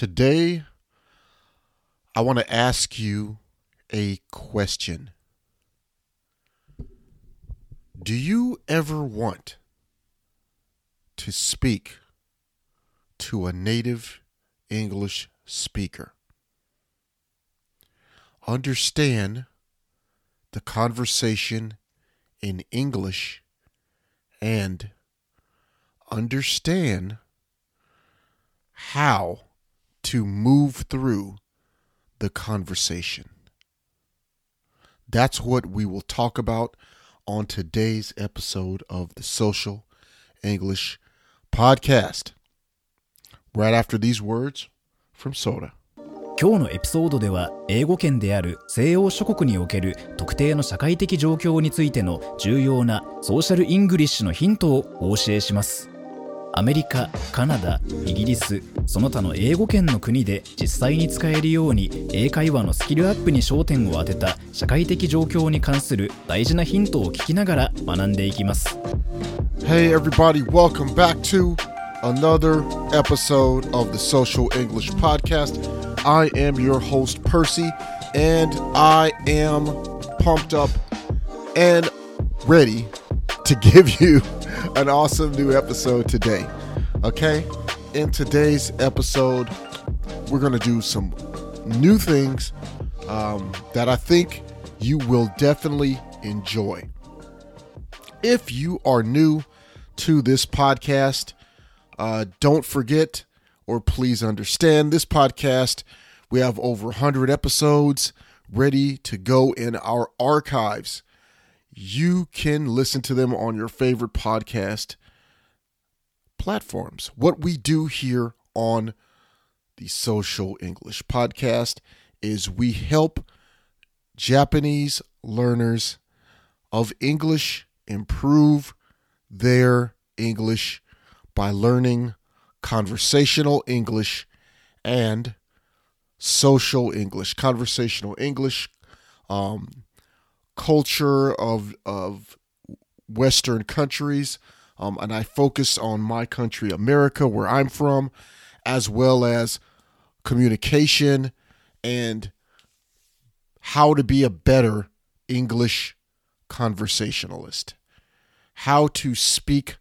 Today, I want to ask you a question. Do you ever want to speak to a native English speaker? Understand the conversation in English and understand how to move through the conversation. That's what we will talk about on today's episode of the Social English Podcast. Right after these words from Soda. 今日のエピソードでは英語圏である西欧諸国における特定の社会的状況についての重要なソーシャルイングリッシュのヒントをお教えしますアメリカ、カナダ、イギリスその他の英語圏の国で実際に使えるように英会話のスキルアップに焦点を当てた社会的状況に関する大事なヒントを聞きながら学んでいきます Hey everybody, welcome back to another episode of the Social English Podcast. I am your host, Percy, and I am pumped up and ready to give you an awesome new episode today. Okay? In today's episode, we're going to do some new things um, that I think you will definitely enjoy. If you are new to this podcast, uh, don't forget or please understand this podcast. We have over 100 episodes ready to go in our archives. You can listen to them on your favorite podcast platforms. What we do here on the Social English Podcast is we help Japanese learners of English improve their English by learning conversational English and social English. Conversational English, um, culture of of Western countries, um, and I focus on my country, America, where I'm from, as well as communication and how to be a better English conversationalist, how to speak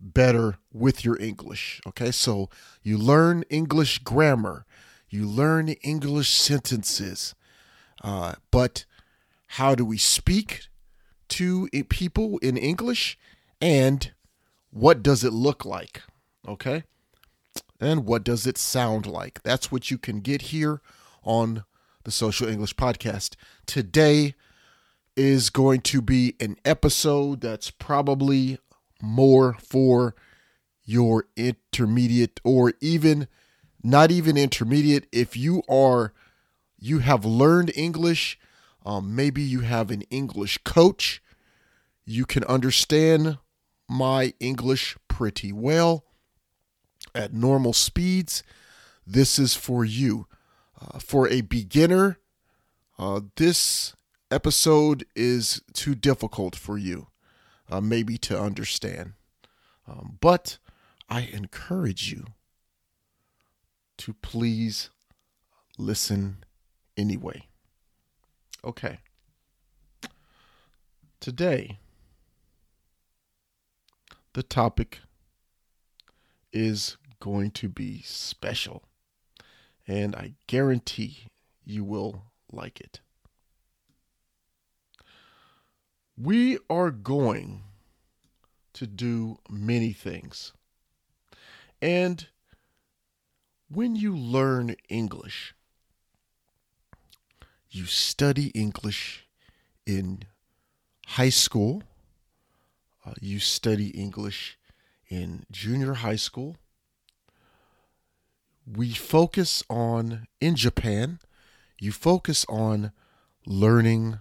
better with your English. Okay, so you learn English grammar, you learn English sentences, uh, but how do we speak to people in English and what does it look like? Okay, and what does it sound like? That's what you can get here on the Social English Podcast. Today is going to be an episode that's probably more for your intermediate or even not even intermediate if you are you have learned english um, maybe you have an english coach you can understand my english pretty well at normal speeds this is for you uh, for a beginner uh, this episode is too difficult for you uh, maybe to understand. Um, but I encourage you to please listen anyway. Okay. Today, the topic is going to be special, and I guarantee you will like it. We are going to do many things. And when you learn English, you study English in high school, uh, you study English in junior high school. We focus on, in Japan, you focus on learning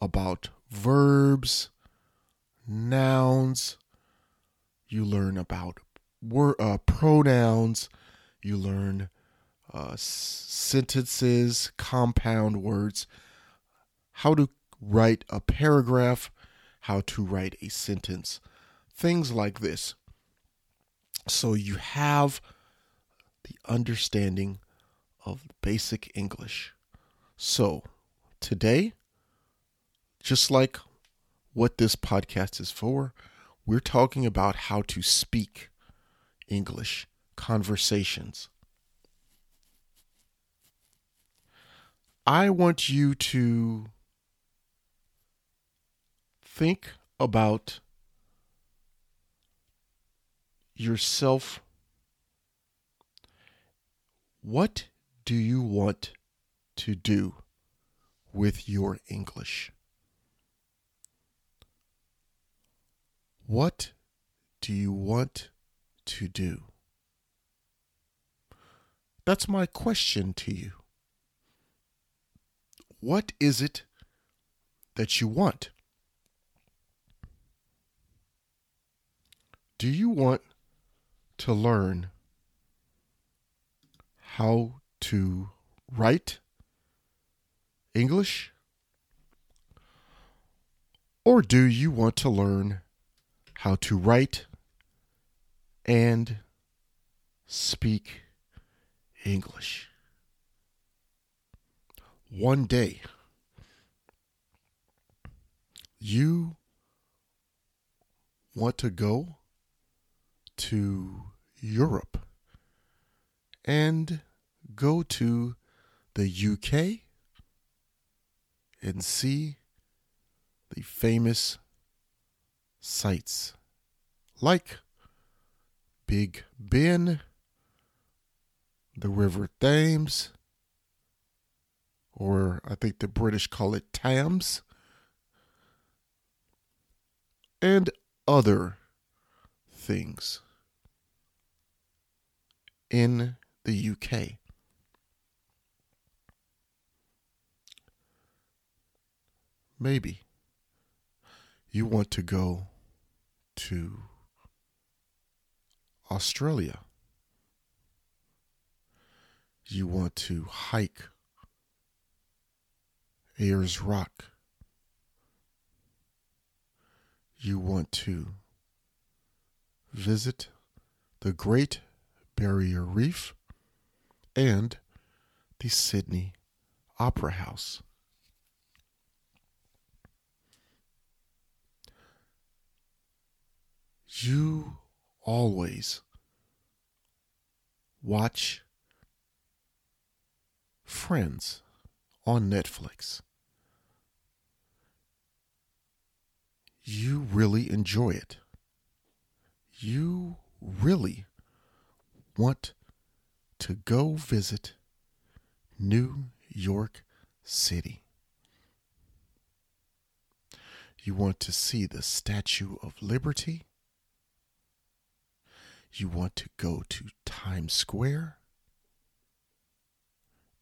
about verbs, nouns. You learn about word, uh, pronouns. You learn uh, sentences, compound words, how to write a paragraph, how to write a sentence, things like this. So you have the understanding of basic English. So, today, just like what this podcast is for, we're talking about how to speak English conversations. I want you to think about yourself. What do you want to do with your English? What do you want to do? That's my question to you. What is it that you want? Do you want to learn how to write English? Or do you want to learn how to write and speak English? One day, you want to go to Europe and go to the UK and see the famous sites like Big Ben, the River Thames, or I think the British call it Thames, and other things in the UK. Maybe you want to go to Australia. You want to hike Ayers Rock. You want to visit the Great Barrier Reef, and the Sydney Opera House. You always watch Friends on Netflix. You really enjoy it. You really want to go visit New York City. You want to see the Statue of Liberty. You want to go to Times Square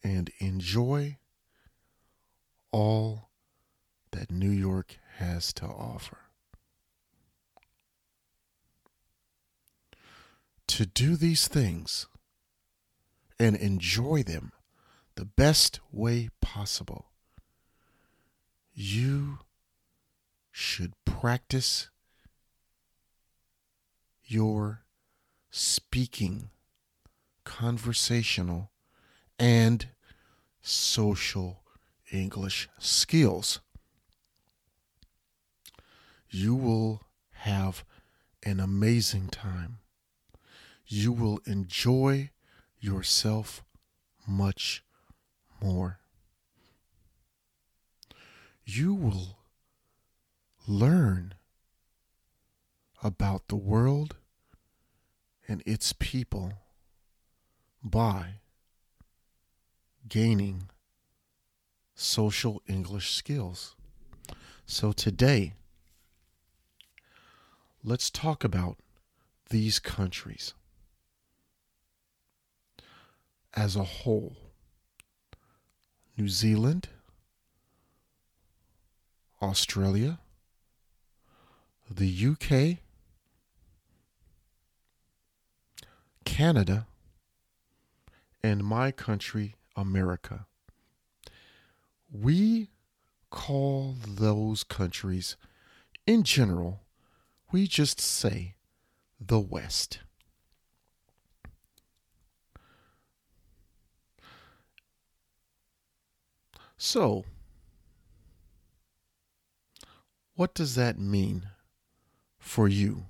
and enjoy all that New York has to offer. to do these things and enjoy them the best way possible, you should practice your speaking, conversational, and social English skills. You will have an amazing time you will enjoy yourself much more. You will learn about the world and its people by gaining social English skills. So today, let's talk about these countries as a whole. New Zealand, Australia, the UK, Canada, and my country, America. We call those countries, in general, we just say the West. So, what does that mean for you?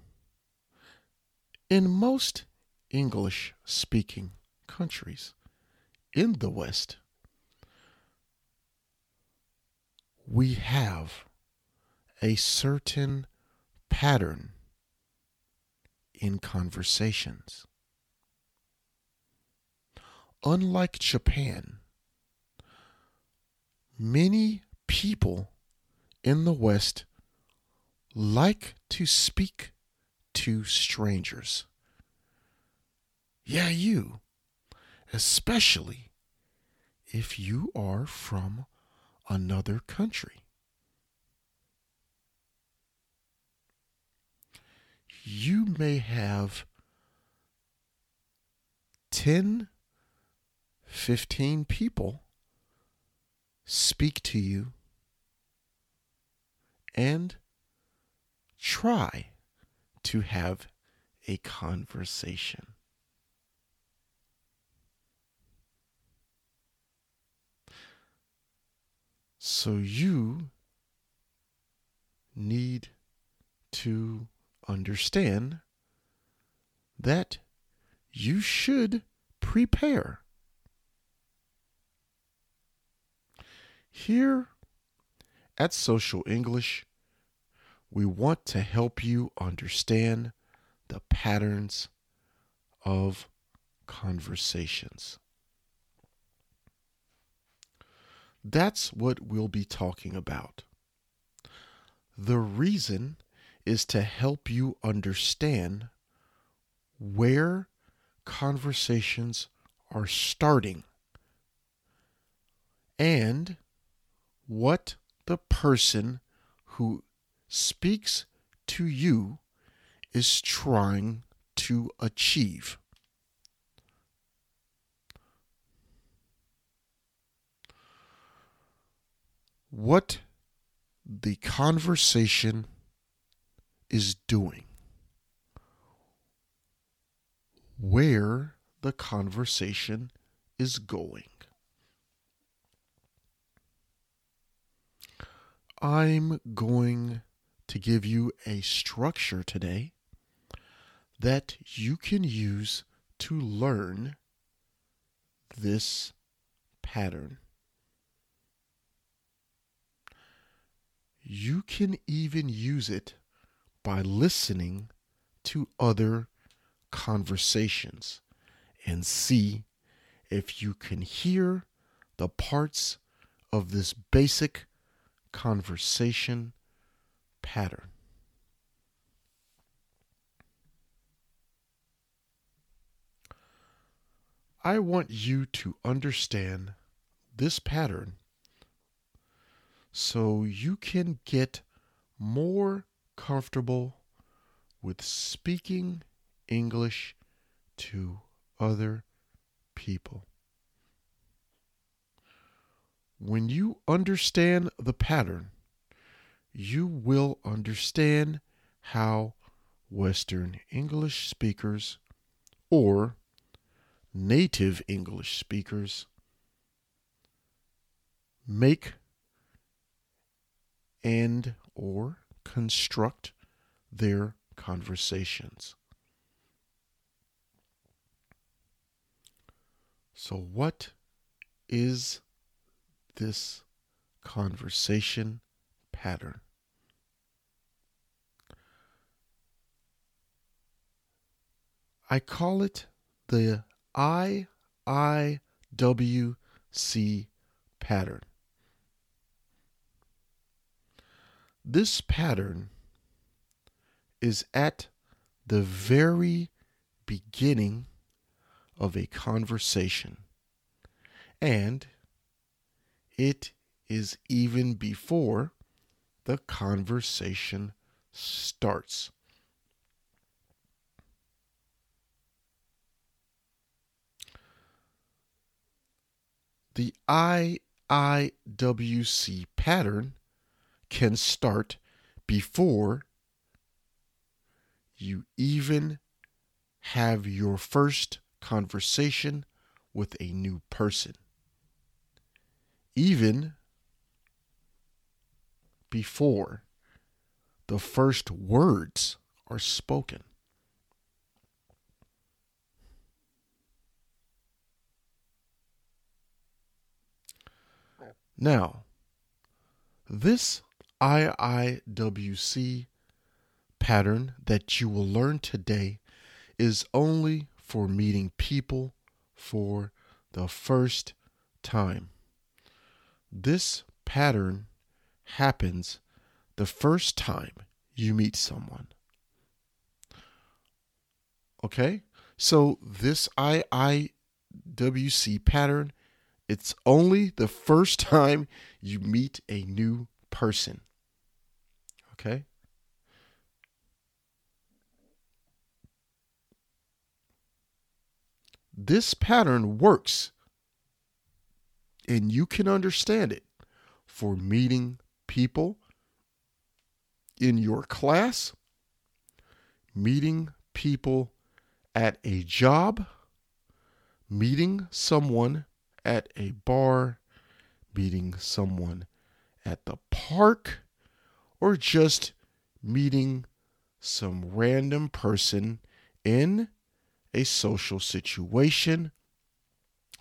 In most English speaking countries in the West, we have a certain pattern in conversations. Unlike Japan, many people in the West like to speak to strangers. Yeah, you. Especially if you are from another country. You may have 10, 15 people speak to you and try to have a conversation. So you need to understand that you should prepare. Here at Social English, we want to help you understand the patterns of conversations. That's what we'll be talking about. The reason is to help you understand where conversations are starting and what the person who speaks to you is trying to achieve. What the conversation is doing, where the conversation is going. I'm going to give you a structure today that you can use to learn this pattern. You can even use it by listening to other conversations and see if you can hear the parts of this basic conversation pattern. I want you to understand this pattern so you can get more comfortable with speaking English to other people. When you understand the pattern, you will understand how Western English speakers or native English speakers make and or construct their conversations. So what is this conversation pattern. I call it the IIWC pattern. This pattern is at the very beginning of a conversation and it is even before the conversation starts. The IIWC pattern can start before you even have your first conversation with a new person even before the first words are spoken. Now, this IIWC pattern that you will learn today is only for meeting people for the first time. This pattern happens the first time you meet someone. Okay? So this IIWC pattern it's only the first time you meet a new person. Okay? This pattern works, and you can understand it for meeting people in your class, meeting people at a job, meeting someone at a bar, meeting someone at the park, or just meeting some random person in a social situation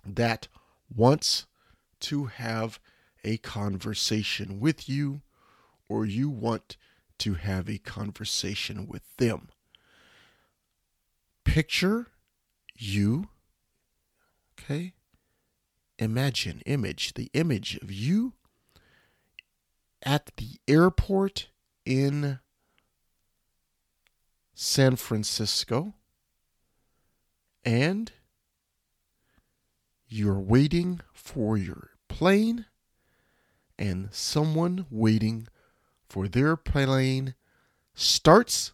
that wants to have a conversation with you or you want to have a conversation with them. Picture you, okay, imagine, image, the image of you at the airport in San Francisco and you're waiting for your plane and someone waiting for their plane starts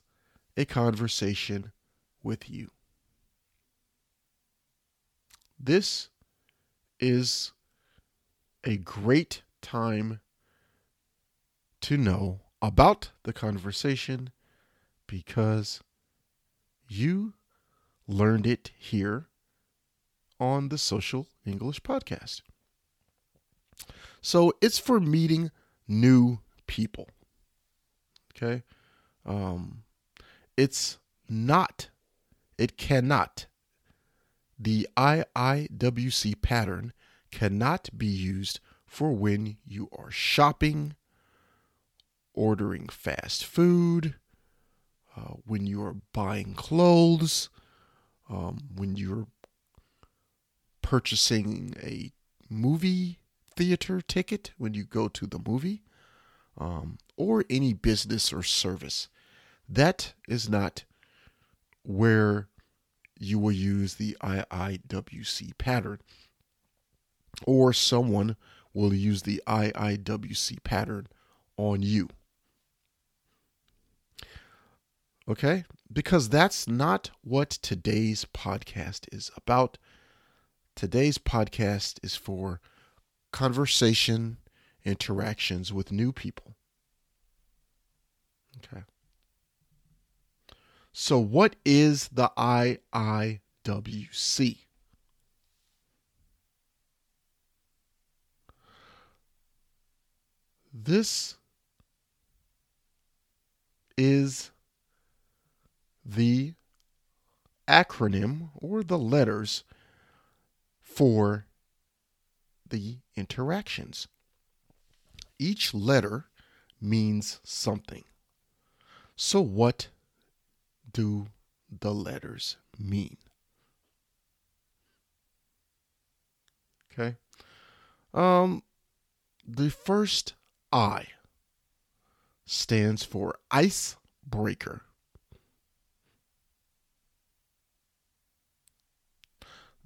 a conversation with you. This is a great time to know about the conversation because you learned it here on the Social English Podcast. So it's for meeting new people. Okay? Um, it's not, it cannot the IIWC pattern cannot be used for when you are shopping, ordering fast food, uh, when you are buying clothes, um, when you're purchasing a movie theater ticket when you go to the movie, um, or any business or service. That is not where you will use the IIWC pattern, or someone will use the IIWC pattern on you. Okay? Because that's not what today's podcast is about. Today's podcast is for conversation, interactions with new people. Okay. So, what is the IIWC? This is the acronym or the letters for the interactions. Each letter means something. So, what do the letters mean? Okay. Um, the first I stands for icebreaker.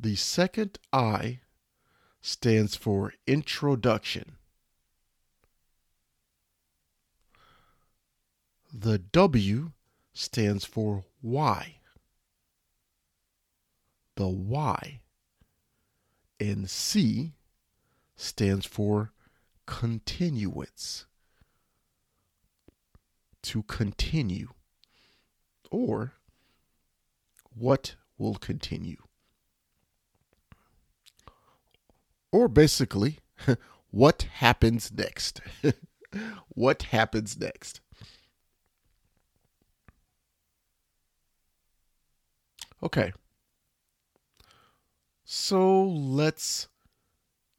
The second I stands for introduction. The W stands for why. The Y. And C stands for continuance. To continue. Or what will continue. Or basically, what happens next. what happens next? Okay. So let's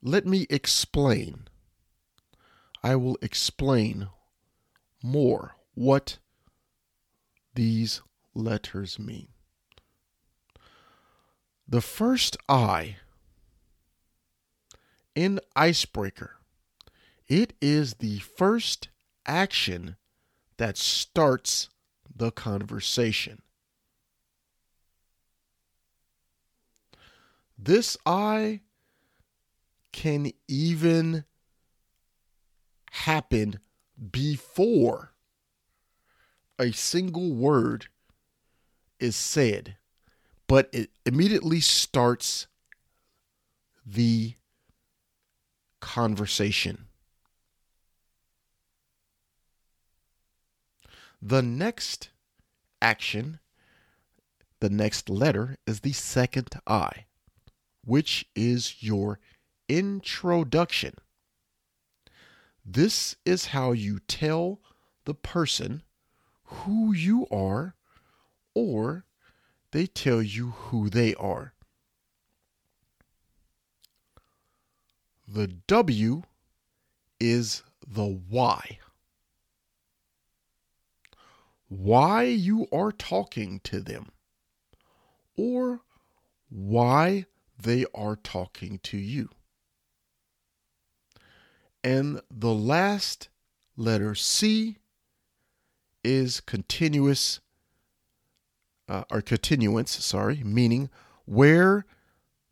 let me explain. I will explain more what these letters mean. The first I in icebreaker, it is the first action that starts the conversation. This I can even happen before a single word is said, but it immediately starts the conversation. The next action, the next letter, is the second I which is your introduction. This is how you tell the person who you are, or they tell you who they are. The W is the why. Why you are talking to them, or why they are talking to you. And the last letter C is continuous uh, or continuance, sorry, meaning where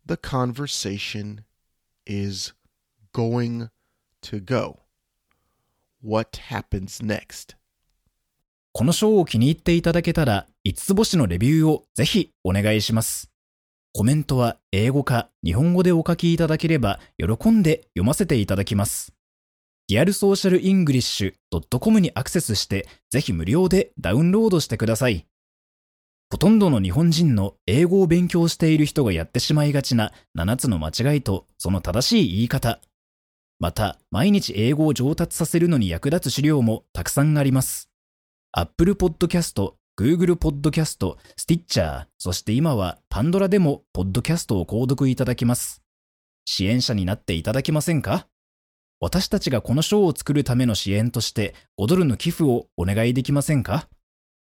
the conversation is going to go. What happens next? この章を気に入っていただけたら、5つ星のレビューをぜひお願いします。コメントは英語か日本語でお書きいただければ喜んで読ませていただきます。リアルソーシャルイングリッシュ .com にアクセスしてぜひ無料でダウンロードしてください。ほとんどの日本人の英語を勉強している人がやってしまいがちな7つの間違いとその正しい言い方。また、毎日英語を上達させるのに役立つ資料もたくさんあります。Apple Podcast、Google Podcast、Stitcher、そして今は Pandora でも Podcast を購読いただきます。支援者になっていただけませんか？私たちがこの賞を作るための支援として5ドルの寄付をお願いできませんか？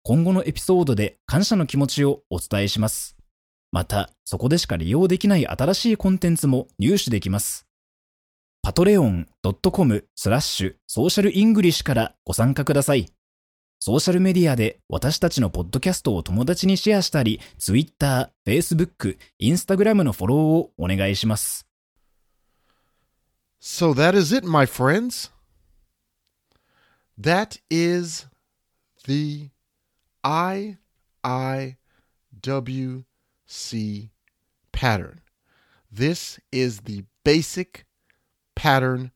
今後のエピソードで感謝の気持ちをお伝えします。また、そこでしか利用できない新しいコンテンツも入手できます。patreon.com スラッシュソーシャルイングリッシュからご参加ください。ソーシャルメディアで私たちのポッドキャストを友達にシェアしたり、Twitter、Facebook、Instagram のフォローをお願いします。So that is it, my friends. That is the IIWC pattern. This is the basic pattern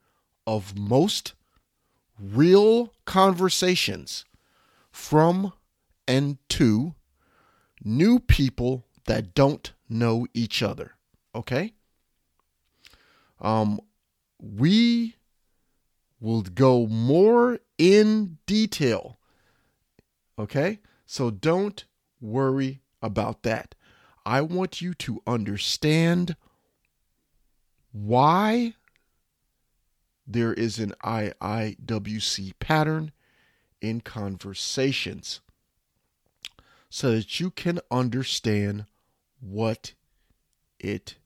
of most real conversations from and to new people that don't know each other. Okay? Um, we will go more in detail. Okay? So don't worry about that. I want you to understand why there is an IIWC pattern in conversations so that you can understand what it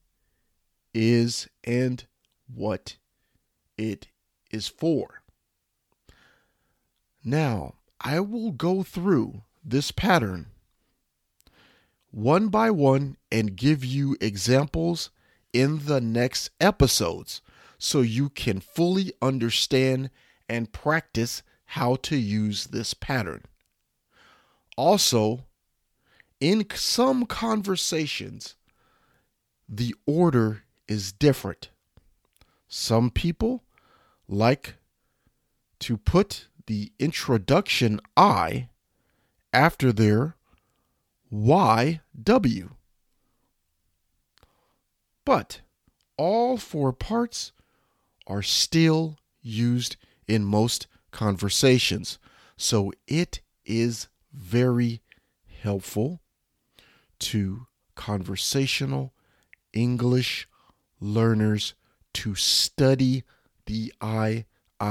is and what it is for. Now, I will go through this pattern one by one and give you examples in the next episodes so you can fully understand and practice how to use this pattern. Also, in some conversations, the order is different. Some people like to put the introduction I after their YW. But all four parts are still used in most conversations. So it is very helpful to conversational English learners to study the IIWC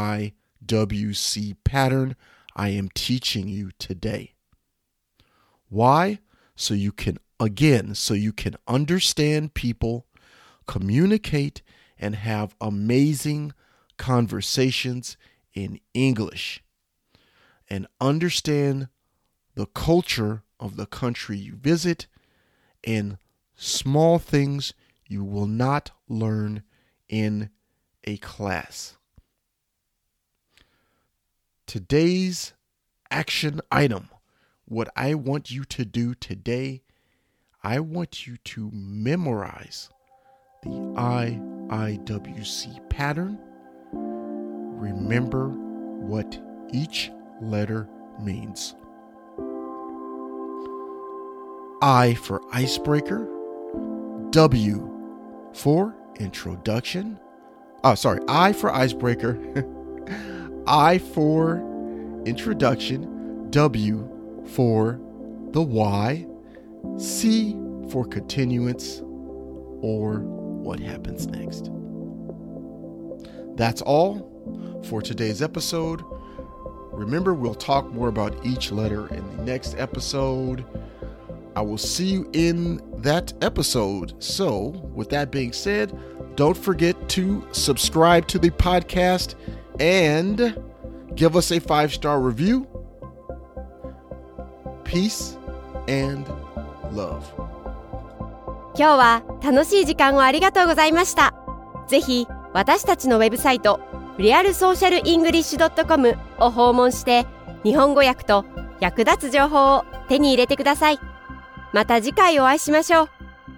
pattern I am teaching you today. Why? So you can, again, so you can understand people, communicate, and have amazing conversations in English and understand the culture of the country you visit and small things you will not learn in a class. Today's action item, what I want you to do today, I want you to memorize the IIWC pattern. Remember what each letter means. I for icebreaker, W for introduction. Oh, sorry, I for icebreaker, I for introduction, W for the why, C for continuance, or what happens next. That's all for today's episode. Remember, we'll talk more about each letter in the next episode. I will see you in that episode. So, with that being said, don't forget to subscribe to the podcast and give us a five star review. Peace and love. 今日は楽しい時間をありがとうございました。ぜひ私たちのウェブサイトリアルソーシャルイングリッシュ .com を訪問して日本語訳と役立つ情報を手に入れてください。また次回お会いしましょう。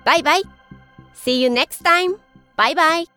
バイバイ !See you next time! バイバイ